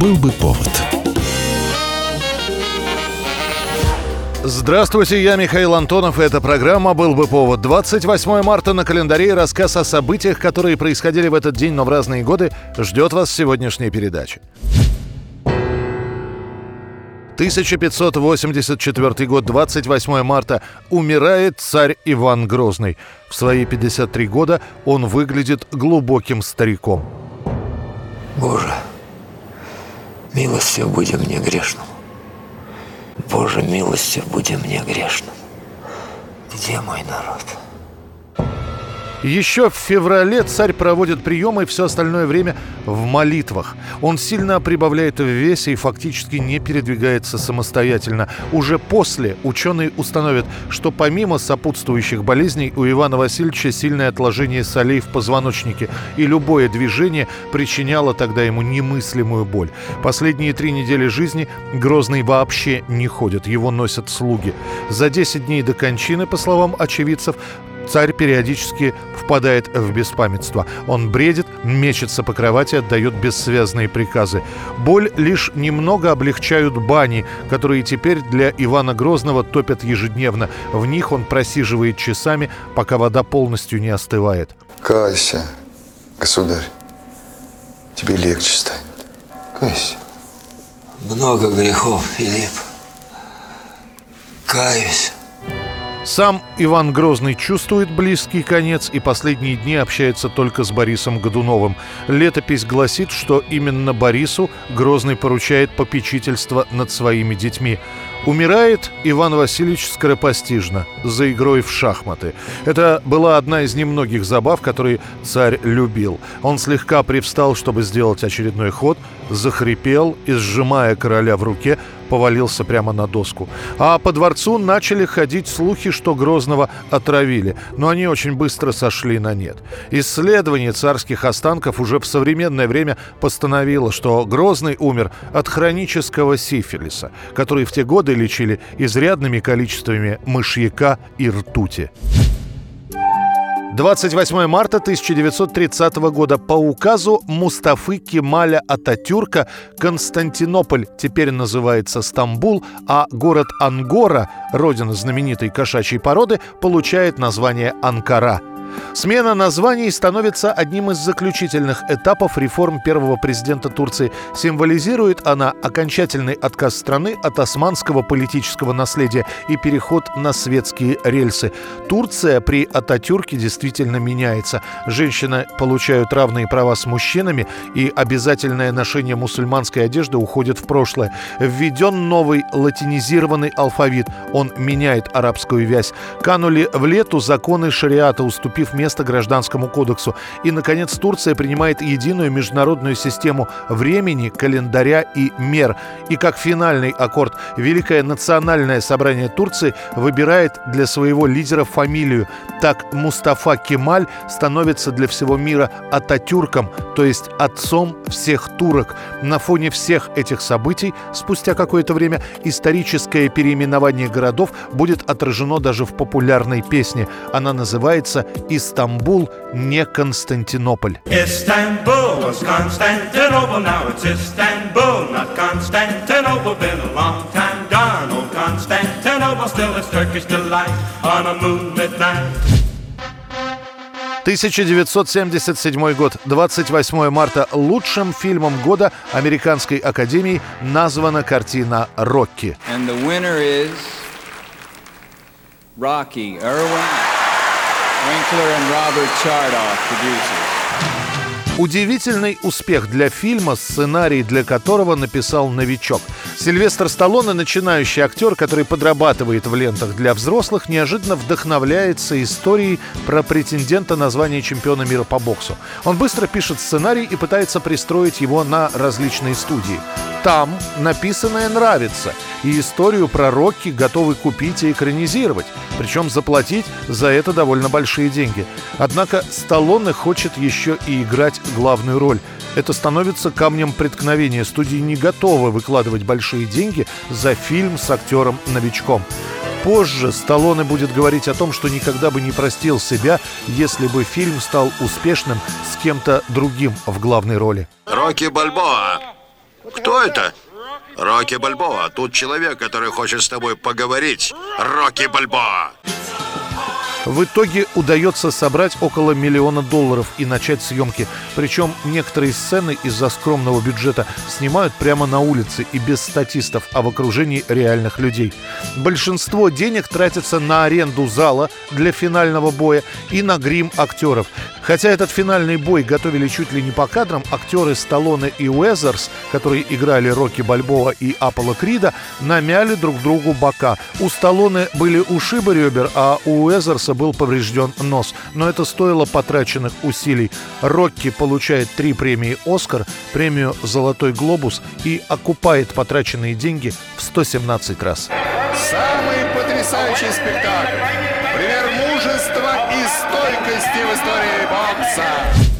Был бы повод. Здравствуйте, я Михаил Антонов, и эта программа «Был бы повод». 28 марта на календаре рассказ о событиях, которые происходили в этот день, но в разные годы, ждет вас сегодняшняя передача. 1584 год, 28 марта, умирает царь Иван Грозный. В свои 53 года он выглядит глубоким стариком. Боже, милостью будем мне грешному. Боже, милостью будем мне грешным. Где мой народ? Еще в феврале царь проводит приемы и все остальное время в молитвах. Он сильно прибавляет в весе и фактически не передвигается самостоятельно. Уже после ученые установят, что помимо сопутствующих болезней у Ивана Васильевича сильное отложение солей в позвоночнике, и любое движение причиняло тогда ему немыслимую боль. Последние три недели жизни Грозный вообще не ходит, его носят слуги. За 10 дней до кончины, по словам очевидцев, Царь периодически впадает в беспамятство. Он бредит, мечется по кровати, отдает бессвязные приказы. Боль лишь немного облегчают бани, которые теперь для Ивана Грозного топят ежедневно. В них он просиживает часами, пока вода полностью не остывает. Кайся, государь. Тебе легче станет. Кайся. Много грехов, Филипп. Каюсь. Сам Иван Грозный чувствует близкий конец и последние дни общается только с Борисом Годуновым. Летопись гласит, что именно Борису Грозный поручает попечительство над своими детьми. Умирает Иван Васильевич скоропостижно, за игрой в шахматы. Это была одна из немногих забав, которые царь любил. Он слегка привстал, чтобы сделать очередной ход, захрипел и, сжимая короля в руке, повалился прямо на доску. А по дворцу начали ходить слухи, что Грозного отравили, но они очень быстро сошли на нет. Исследование царских останков уже в современное время постановило, что Грозный умер от хронического сифилиса, который в те годы лечили изрядными количествами мышьяка и ртути. 28 марта 1930 года по указу Мустафы Кемаля Ататюрка Константинополь теперь называется Стамбул, а город Ангора, родина знаменитой кошачьей породы, получает название Анкара – Смена названий становится одним из заключительных этапов реформ первого президента Турции. Символизирует она окончательный отказ страны от османского политического наследия и переход на светские рельсы. Турция при Ататюрке действительно меняется. Женщины получают равные права с мужчинами, и обязательное ношение мусульманской одежды уходит в прошлое. Введен новый латинизированный алфавит. Он меняет арабскую вязь. Канули в лету законы шариата, уступив уступив место Гражданскому кодексу. И, наконец, Турция принимает единую международную систему времени, календаря и мер. И как финальный аккорд Великое национальное собрание Турции выбирает для своего лидера фамилию. Так Мустафа Кемаль становится для всего мира Ататюрком, то есть отцом всех турок. На фоне всех этих событий, спустя какое-то время, историческое переименование городов будет отражено даже в популярной песне. Она называется Истамбул, не Константинополь. Istanbul was Constantinople, now it's Istanbul, not Constantinople, been a long time gone. Old Constantinople still is Turkish delight on a moonlit night. 1977 год, 28 марта. Лучшим фильмом года Американской Академии названа картина «Рокки». And the winner is Rocky Irwin. Удивительный успех для фильма, сценарий для которого написал новичок. Сильвестр Сталлоне, начинающий актер, который подрабатывает в лентах для взрослых, неожиданно вдохновляется историей про претендента на звание чемпиона мира по боксу. Он быстро пишет сценарий и пытается пристроить его на различные студии. Там написанное нравится, и историю про Рокки готовы купить и экранизировать, причем заплатить за это довольно большие деньги. Однако Сталлоне хочет еще и играть главную роль. Это становится камнем преткновения. Студии не готовы выкладывать большие деньги за фильм с актером-новичком. Позже Сталлоне будет говорить о том, что никогда бы не простил себя, если бы фильм стал успешным с кем-то другим в главной роли. Рокки Бальбоа Кто это? Рокки Бальбоа. Тут человек, который хочет с тобой поговорить. Рокки Бальбоа. В итоге удается собрать около миллиона долларов и начать съемки. Причем некоторые сцены из-за скромного бюджета снимают прямо на улице и без статистов, а в окружении реальных людей. Большинство денег тратится на аренду зала для финального боя и на грим актеров. Хотя этот финальный бой готовили чуть ли не по кадрам, актеры Сталлоне и Уэзерс, которые играли Рокки Бальбоа и Аполло Крида, намяли друг другу бока. У Сталлоне были ушибы ребер, а у Уэзерса был поврежден нос. Но это стоило потраченных усилий. Рокки получает три премии «Оскар», премию «Золотой глобус» и окупает потраченные деньги в 117 раз. Самый потрясающий спектакль. Пример мужества и стойкости в истории бокса.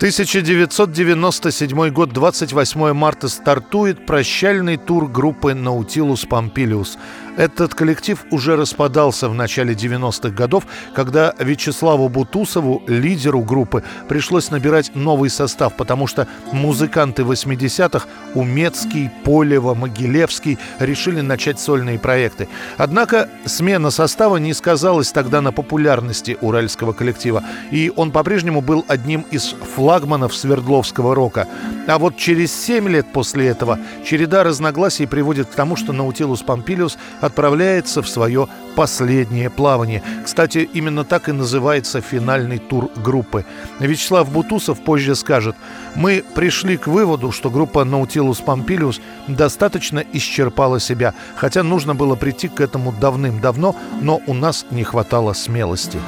1997 год, 28 марта, стартует прощальный тур группы «Наутилус Помпилиус». Этот коллектив уже распадался в начале 90-х годов, когда Вячеславу Бутусову, лидеру группы, пришлось набирать новый состав, потому что музыканты 80-х Умецкий, Полева, Могилевский решили начать сольные проекты. Однако смена состава не сказалась тогда на популярности уральского коллектива, и он по-прежнему был одним из флагманов Свердловского рока. А вот через 7 лет после этого череда разногласий приводит к тому, что Наутилус Помпилиус отправляется в свое последнее плавание. Кстати, именно так и называется финальный тур группы. Вячеслав Бутусов позже скажет, «Мы пришли к выводу, что группа Nautilus Pompilius достаточно исчерпала себя, хотя нужно было прийти к этому давным-давно, но у нас не хватало смелости».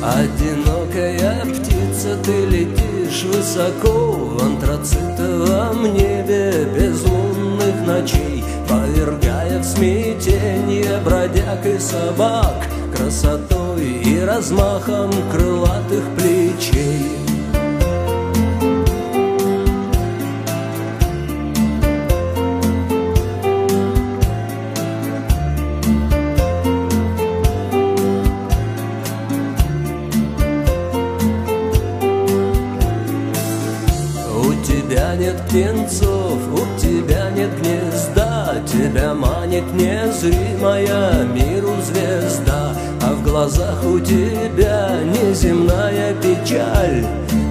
Одинокая птица, ты летишь высоко В антрацитовом небе без лунных ночей Повергая в смятение бродяг и собак Красотой и размахом крылатых плечей нет птенцов, у тебя нет гнезда Тебя манит незримая миру звезда. А в глазах у тебя неземная печаль.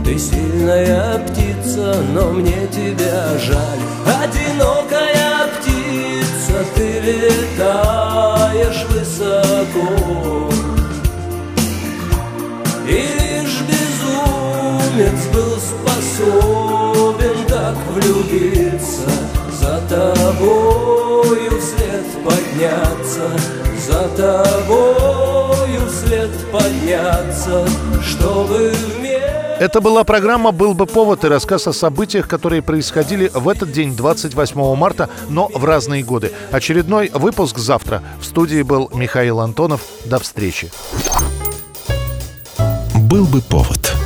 Ты сильная птица, но мне тебя жаль. Одинокая птица, ты летаешь высоко. И лишь безумец был способен подняться За тобою вслед подняться Чтобы вместе Это была программа «Был бы повод» и рассказ о событиях, которые происходили в этот день, 28 марта, но в разные годы. Очередной выпуск завтра. В студии был Михаил Антонов. До встречи. «Был бы повод»